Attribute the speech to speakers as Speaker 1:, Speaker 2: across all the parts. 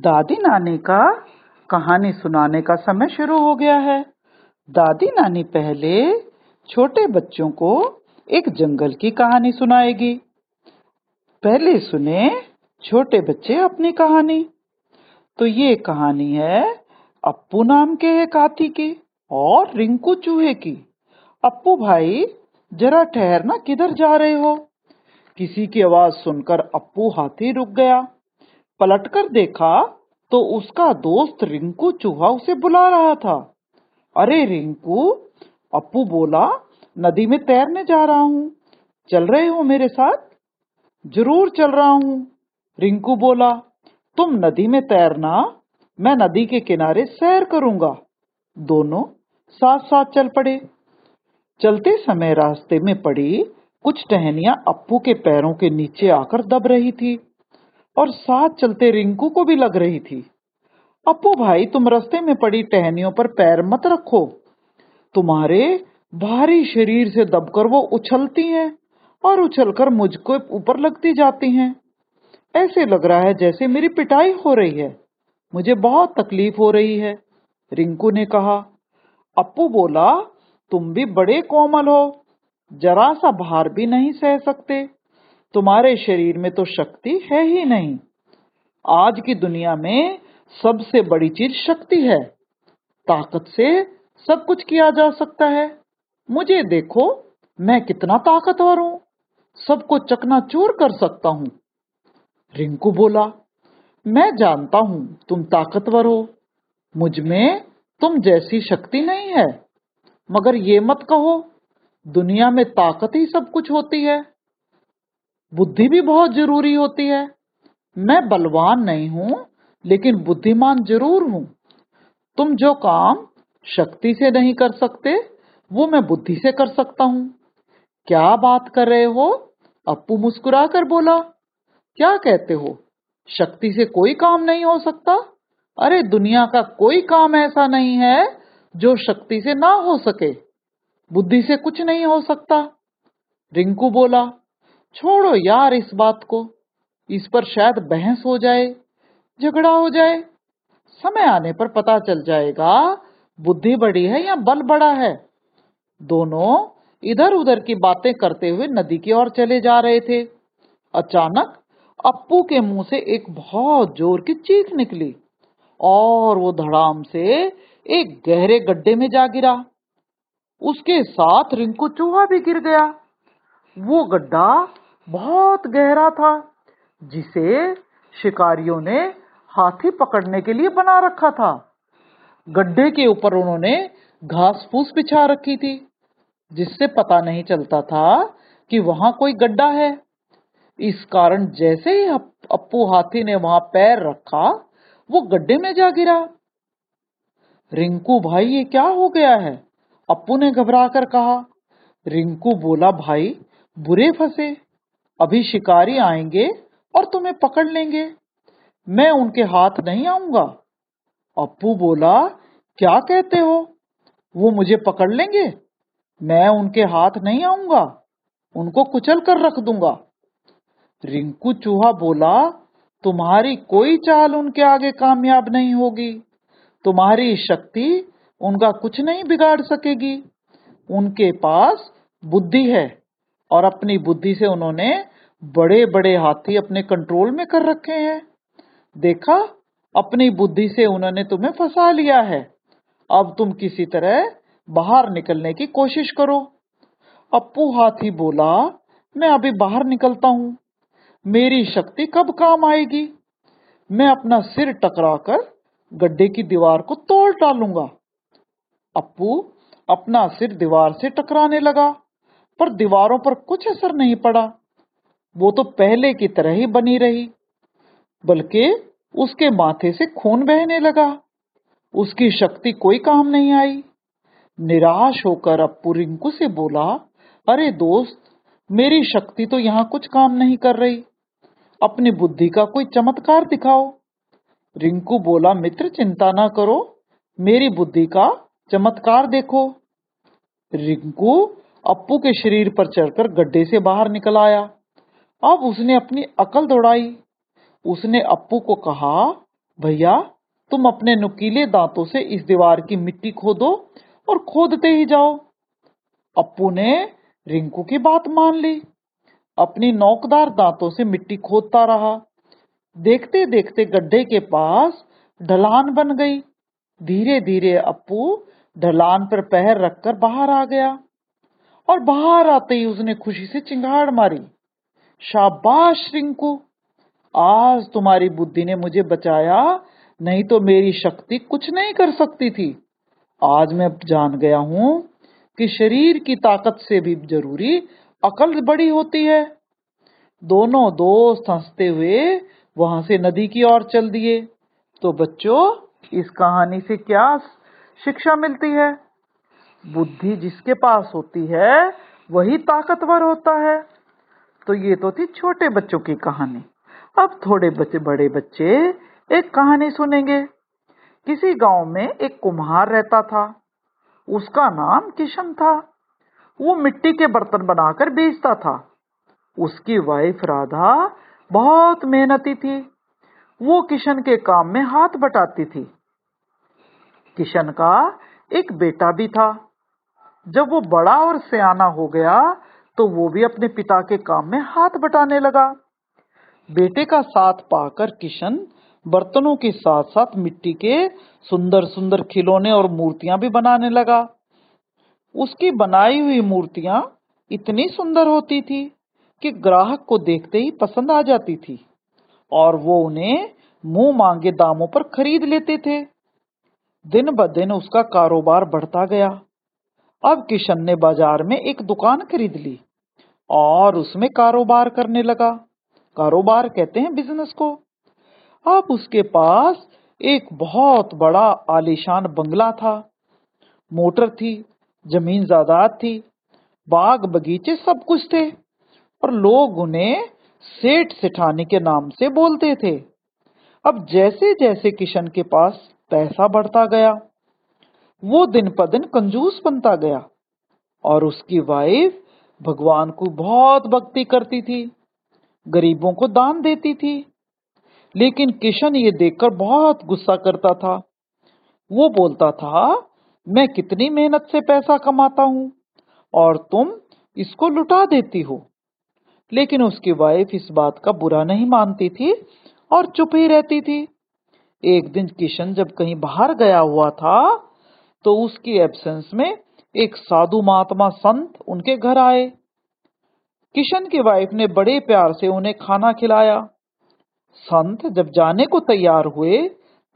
Speaker 1: दादी नानी का कहानी सुनाने का समय शुरू हो गया है। दादी नानी पहले छोटे बच्चों को एक जंगल की कहानी सुनाएगी। पहले सुने छोटे बच्चे अपनी कहानी। तो ये कहानी है अप्पू नाम के एक हाथी की और रिंकू चूहे की। अप्पू भाई, जरा ठहरना किधर जा रहे हो? किसी की आवाज़ सुनकर अप्पू हाथी रुक गया। पलटकर देखा तो उसका दोस्त रिंकू चूहा उसे बुला रहा था। अरे रिंकू, अप्पू बोला, नदी में तैरने जा रहा हूँ। चल रहे हो मेरे साथ? ज़रूर चल रहा हूँ। रिंकू बोला, तुम नदी में तैरना, मैं नदी के किनारे सैर करूँगा। दोनों साथ साथ चल पड़े। चलते समय रास्ते में पड़ी कुछ टहनियाँ अप्पू के पैरों के नीचे आकर दब रही थी। और साथ चलते रिंकू को भी लग रही थी। अपू भाई, तुम रास्ते में पड़ी टहनियों पर पैर मत रखो। तुम्हारे भारी शरीर से दबकर वो उछलती हैं और उछलकर मुझको ऊपर लगती जाती हैं। ऐसे लग रहा है जैसे मेरी पिटाई हो रही है। मुझे बहुत तकलीफ़ हो रही है, रिंकू ने कहा। अप्पू बोला, तुम भी बड़े कोमल हो, जरा सा भार भी नहीं सह सकते। तुम्हारे शरीर में तो शक्ति है ही नहीं। आज की दुनिया में सबसे बड़ी चीज़ शक्ति है। ताकत से सब कुछ किया जा सकता है। मुझे देखो, मैं कितना ताकतवर हूँ। सबको चकना चकनाचूर कर सकता हूँ। रिंकू बोला, मैं जानता हूँ तुम ताकतवर हो। मुझमें तुम जैसी शक्ति नहीं है। मगर ये मत कहो, दुनिया में ताकत ही सब कुछ होती है। बुद्धि भी बहुत ज़रूरी होती है। मैं बलवान नहीं हूँ, लेकिन बुद्धिमान ज़रूर हूँ। तुम जो काम शक्ति से नहीं कर सकते, वो मैं बुद्धि से कर सकता हूँ। क्या बात कर रहे हो? अप्पू मुस्कुरा कर बोला, क्या कहते हो? शक्ति से कोई काम नहीं हो सकता? अरे, दुनिया का कोई काम ऐसा नहीं है जो शक्ति से ना हो सके। बुद्धि से कुछ नहीं हो सकता। रिंकू बोला छोड़ो यार इस बात को। इस पर शायद बहस हो जाए, झगड़ा हो जाए। समय आने पर पता चल जाएगा, बुद्धि बड़ी है या बल बड़ा है। दोनों इधर उधर की बातें करते हुए नदी की ओर चले जा रहे थे। अचानक अप्पू के मुँह से एक बहुत ज़ोर की चीख निकली और वो धड़ाम से एक गहरे गड्ढे में जा गिरा। उसके साथ रिंकू चूहा भी गिर गया। वो गड्ढा बहुत गहरा था, जिसे शिकारियों ने हाथी पकड़ने के लिए बना रखा था। गड्ढे के ऊपर उन्होंने घास फूस बिछा रखी थी, जिससे पता नहीं चलता था कि वहाँ कोई गड्ढा है। इस कारण जैसे ही अप्पू हाथी ने वहाँ पैर रखा, वो गड्ढे में जा गिरा। रिंकू, भाई, ये क्या हो गया है? अप्पू ने घबरा कर कहा। रिंकू बोला, भाई बुरे फंसे, अभी शिकारी आएँगे और तुम्हें पकड़ लेंगे। मैं उनके हाथ नहीं आऊँगा। अप्पू बोला, क्या कहते हो? वो मुझे पकड़ लेंगे? मैं उनके हाथ नहीं आऊँगा, उनको कुचल कर रख दूँगा। रिंकू चूहा बोला, तुम्हारी कोई चाल उनके आगे कामयाब नहीं होगी। तुम्हारी शक्ति उनका कुछ नहीं बिगाड़ सकेगी। उनके पास बुद्धि है। और अपनी बुद्धि से उन्होंने बड़े बड़े हाथी अपने कंट्रोल में कर रखे हैं। देखा, अपनी बुद्धि से उन्होंने तुम्हें फंसा लिया है। अब तुम किसी तरह बाहर निकलने की कोशिश करो। अप्पू हाथी बोला, मैं अभी बाहर निकलता हूँ। मेरी शक्ति कब काम आएगी? मैं अपना सिर टकराकर गड्ढे की दीवार को तोड़ डालूँगा। अप्पू अपना सिर दीवार से टकराने लगा। पर दीवारों पर कुछ असर नहीं पड़ा। वो तो पहले की तरह ही बनी रही, बल्कि उसके माथे से खून बहने लगा। उसकी शक्ति कोई काम नहीं आई। निराश होकर अप्पू रिंकू से बोला, अरे दोस्त, मेरी शक्ति तो यहाँ कुछ काम नहीं कर रही। अपनी बुद्धि का कोई चमत्कार दिखाओ। रिंकू बोला, मित्र, चिंता ना करो। मेरी बुद्धि का चमत्कार देखो। रिंकू अप्पू के शरीर पर चढ़कर गड्ढे से बाहर निकल आया। अब उसने अपनी अकल दौड़ाई। उसने अप्पू को कहा, भैया, तुम अपने नुकीले दांतों से इस दीवार की मिट्टी खोदो और खोदते ही जाओ। अप्पू ने रिंकू की बात मान ली। अपनी नौकदार दांतों से मिट्टी खोदता रहा। देखते देखते गड्ढे के पास ढलान बन गई। धीरे धीरे अप्पू ढलान पर पैर रखकर बाहर आ गया। और बाहर आते ही उसने खुशी से चिंगाड़ मारी। शाबाश, रिंकू। आज तुम्हारी बुद्धि ने मुझे बचाया, नहीं तो मेरी शक्ति कुछ नहीं कर सकती थी। आज मैं जान गया हूँ कि शरीर की ताकत से भी ज़रूरी अकल बड़ी होती है। दोनों दोस्त हँसते हुए वहाँ से नदी की ओर चल दिए। तो बच्चों, इस कहानी से क्या शिक्षा मिलती है? बुद्धि जिसके पास होती है, वही ताकतवर होता है। तो ये तो थी छोटे बच्चों की कहानी। अब थोड़े बच्चे, बड़े बच्चे एक कहानी सुनेंगे। किसी गाँव में एक कुम्हार रहता था। उसका नाम किशन था। वो मिट्टी के बर्तन बनाकर बेचता था। उसकी वाइफ राधा बहुत मेहनती थी। वो किशन के काम में हाथ बटाती थी। किशन का एक बेटा भी था। जब वो बड़ा और सियाना हो गया तो वो भी अपने पिता के काम में हाथ बटाने लगा। बेटे का साथ पाकर किशन बर्तनों के साथ साथ मिट्टी के सुंदर सुंदर खिलौने और मूर्तियाँ भी बनाने लगा। उसकी बनाई हुई मूर्तियाँ इतनी सुंदर होती थी कि ग्राहक को देखते ही पसंद आ जाती थी और वो उन्हें मुँह मांगे दामों पर खरीद लेते थे। दिन ब दिन उसका कारोबार बढ़ता गया। अब किशन ने बाज़ार में एक दुकान खरीद ली और उसमें कारोबार करने लगा। कारोबार कहते हैं बिज़नेस को। अब उसके पास एक बहुत बड़ा आलीशान बंगला था। मोटर थी, ज़मीन जायदाद थी, बाग बगीचे सब कुछ थे और लोग उन्हें सेठ सेठानी के नाम से बोलते थे। अब जैसे जैसे किशन के पास पैसा बढ़ता गया वो दिन पर दिन कंजूस बनता गया और उसकी वाइफ भगवान को बहुत भक्ति करती थी, गरीबों को दान देती थी। लेकिन किशन ये देखकर बहुत गुस्सा करता था। वो बोलता था, मैं कितनी मेहनत से पैसा कमाता हूँ और तुम इसको लुटा देती हो। लेकिन उसकी वाइफ इस बात का बुरा नहीं मानती थी और चुप ही रहती थी। एक दिन किशन जब कहीं बाहर गया हुआ था तो उसकी एब्सेंस में एक साधु महात्मा संत उनके घर आए। किशन की वाइफ ने बड़े प्यार से उन्हें खाना खिलाया। संत जब जाने को तैयार हुए,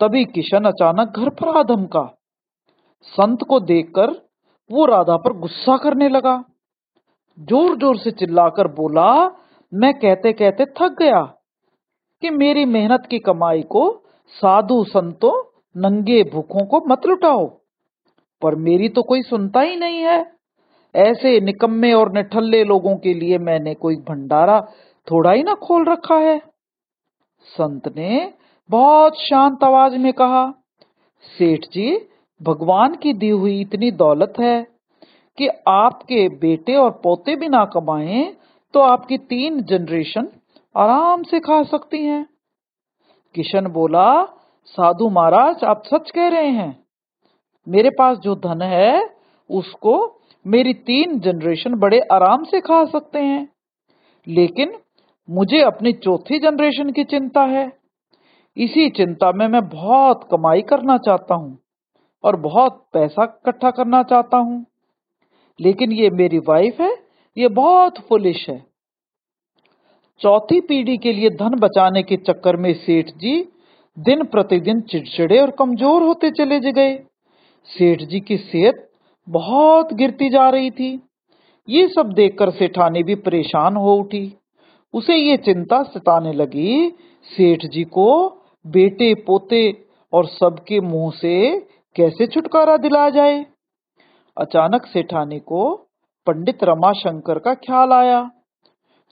Speaker 1: तभी किशन अचानक घर पर आ धमका। संत को देखकर वो राधा पर गुस्सा करने लगा। ज़ोर ज़ोर से चिल्लाकर बोला, मैं कहते कहते थक गया कि मेरी मेहनत की कमाई को साधु संतों नंगे भूखों को मत लुटाओ। पर मेरी तो कोई सुनता ही नहीं है। ऐसे निकम्मे और निठल्ले लोगों के लिए मैंने कोई भंडारा थोड़ा ही ना खोल रखा है। संत ने बहुत शांत आवाज़ में कहा, सेठ जी, भगवान की दी हुई इतनी दौलत है कि आपके बेटे और पोते भी ना कमाएँ तो आपकी तीन जनरेशन आराम से खा सकती हैं। किशन बोला, साधु महाराज, आप सच कह रहे हैं। मेरे पास जो धन है, उसको मेरी तीन जनरेशन बड़े आराम से खा सकते हैं। लेकिन मुझे अपनी चौथी जनरेशन की चिंता है। इसी चिंता में मैं बहुत कमाई करना चाहता हूँ और बहुत पैसा इकट्ठा करना चाहता हूँ। लेकिन ये मेरी वाइफ है, ये बहुत फुलिश है। चौथी पीढ़ी के लिए धन बचाने के चक्कर में सेठ जी दिन प्रतिदिन चिड़चिड़े और कमज़ोर होते चले गए। सेठ जी की सेहत बहुत गिरती जा रही थी। ये सब देखकर सेठानी भी परेशान हो उठी। उसे ये चिंता सताने लगी, सेठ जी को बेटे, पोते और सबके मुँह से कैसे छुटकारा दिलाया जाए? अचानक सेठानी को पंडित रमाशंकर का ख्याल आया,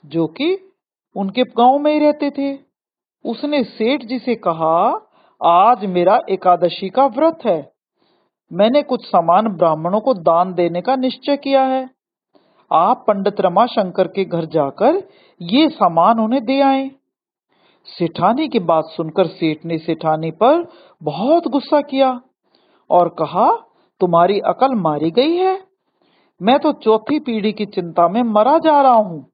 Speaker 1: जो कि उनके गाँव में ही रहते थे। उसने सेठ जी से कहा, आज मेरा एकादशी का व्रत है। मैंने कुछ सामान ब्राह्मणों को दान देने का निश्चय किया है। आप पंडित रमा शंकर के घर जाकर ये सामान उन्हें दे आए। सेठानी की बात सुनकर सेठ ने सेठानी पर बहुत गुस्सा किया और कहा, तुम्हारी अकल मारी गई है। मैं तो चौथी पीढ़ी की चिंता में मरा जा रहा हूँ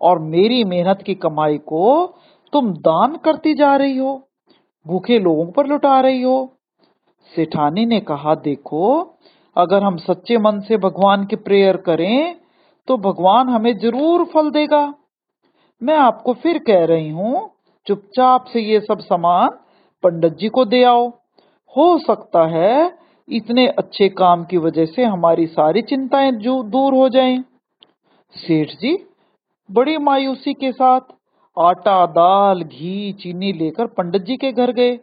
Speaker 1: और मेरी मेहनत की कमाई को तुम दान करती जा रही हो, भूखे लोगों पर लुटा रही हो। सेठानी ने कहा, देखो, अगर हम सच्चे मन से भगवान की प्रेयर करें तो भगवान हमें ज़रूर फल देगा। मैं आपको फिर कह रही हूँ, चुपचाप से ये सब सामान पंडित जी को दे आओ। हो सकता है इतने अच्छे काम की वजह से हमारी सारी चिंताएँ दूर हो जाएँ। सेठ जी, बड़ी मायूसी के साथ आटा, दाल, घी, चीनी लेकर पंडित जी के घर गए।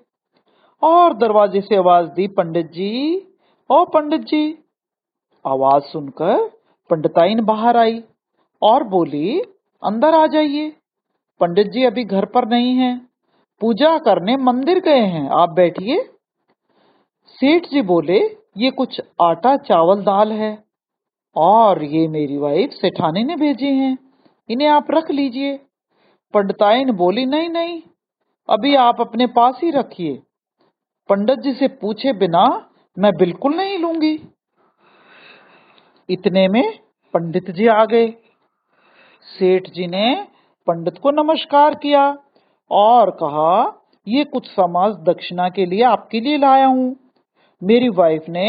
Speaker 1: और दरवाजे से आवाज़ दी, पंडित जी, ओ पंडित जी। आवाज़ सुनकर पंडिताइन बाहर आई और बोली, अंदर आ जाइए। पंडित जी अभी घर पर नहीं हैं। पूजा करने मंदिर गए हैं, आप बैठिए। सेठ जी बोले, ये कुछ आटा चावल दाल है और ये मेरी वाइफ सेठानी ने भेजी हैं, इन्हें आप रख लीजिए। पंडिताइन बोली, नहीं नहीं, अभी आप अपने पास ही रखिए। पंडित जी से पूछे बिना मैं बिल्कुल नहीं लूँगी। इतने में पंडित जी आ गए। सेठ जी ने पंडित को नमस्कार किया और कहा, ये कुछ समाज दक्षिणा के लिए आपके लिए लाया हूँ। मेरी वाइफ ने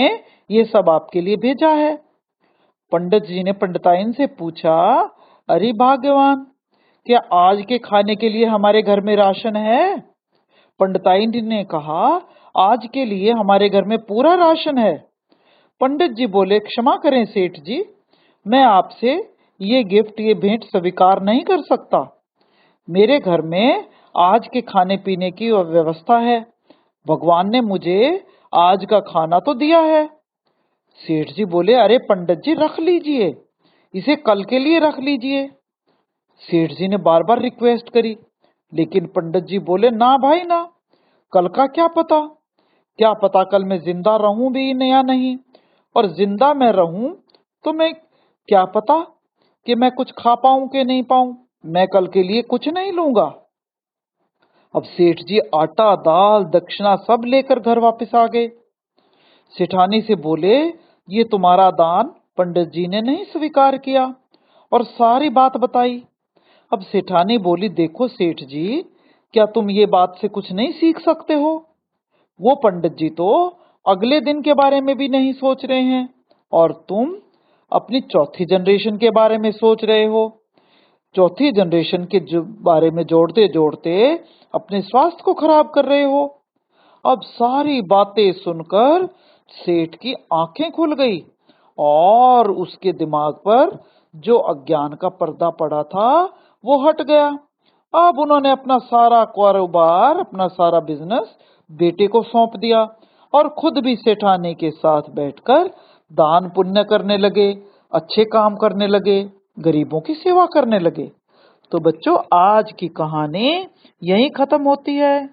Speaker 1: ये सब आपके लिए भेजा है। पंडित जी ने पंडिताइन से पूछा, अरे भाग्यवान, क्या आज के खाने के लिए हमारे घर में राशन है? पंडिताइन ने कहा आज के लिए हमारे घर में पूरा राशन है। पंडित जी बोले, क्षमा करें सेठ जी, मैं आपसे ये गिफ्ट, ये भेंट स्वीकार नहीं कर सकता। मेरे घर में आज के खाने पीने की व्यवस्था है। भगवान ने मुझे आज का खाना तो दिया है। सेठ जी बोले, अरे पंडित जी, रख लीजिए। इसे कल के लिए रख लीजिए। सेठ जी ने बार बार रिक्वेस्ट करी, लेकिन पंडित जी बोले, ना भाई, ना। कल का क्या पता? क्या पता कल मैं ज़िंदा रहूँ भी या नहीं? और ज़िंदा मैं रहूँ तो मैं क्या पता कि मैं कुछ खा पाऊँ कि नहीं पाऊँ? मैं कल के लिए कुछ नहीं लूँगा। अब सेठ जी आटा, दाल, दक्षिणा सब लेकर घर वापस आ गए। सेठानी से बोले, ये तुम्हारा दान पंडित जी ने नहीं स्वीकार किया और सारी बात बताई। अब सेठानी बोली, देखो सेठ जी, क्या तुम ये बात से कुछ नहीं सीख सकते हो? वो पंडित जी तो अगले दिन के बारे में भी नहीं सोच रहे हैं और तुम अपनी चौथी जनरेशन के बारे में सोच रहे हो। चौथी जनरेशन के बारे में जोड़ते जोड़ते अपने स्वास्थ्य को खराब कर रहे हो। अब सारी बातें सुनकर सेठ की आँखें खुल गई और उसके दिमाग पर जो अज्ञान का पर्दा पड़ा था वो हट गया। अब उन्होंने अपना सारा कारोबार, अपना सारा बिज़नेस बेटे को सौंप दिया और खुद भी सेठाने के साथ बैठकर दान पुण्य करने लगे, अच्छे काम करने लगे, गरीबों की सेवा करने लगे। तो बच्चों, आज की कहानी यही खत्म होती है।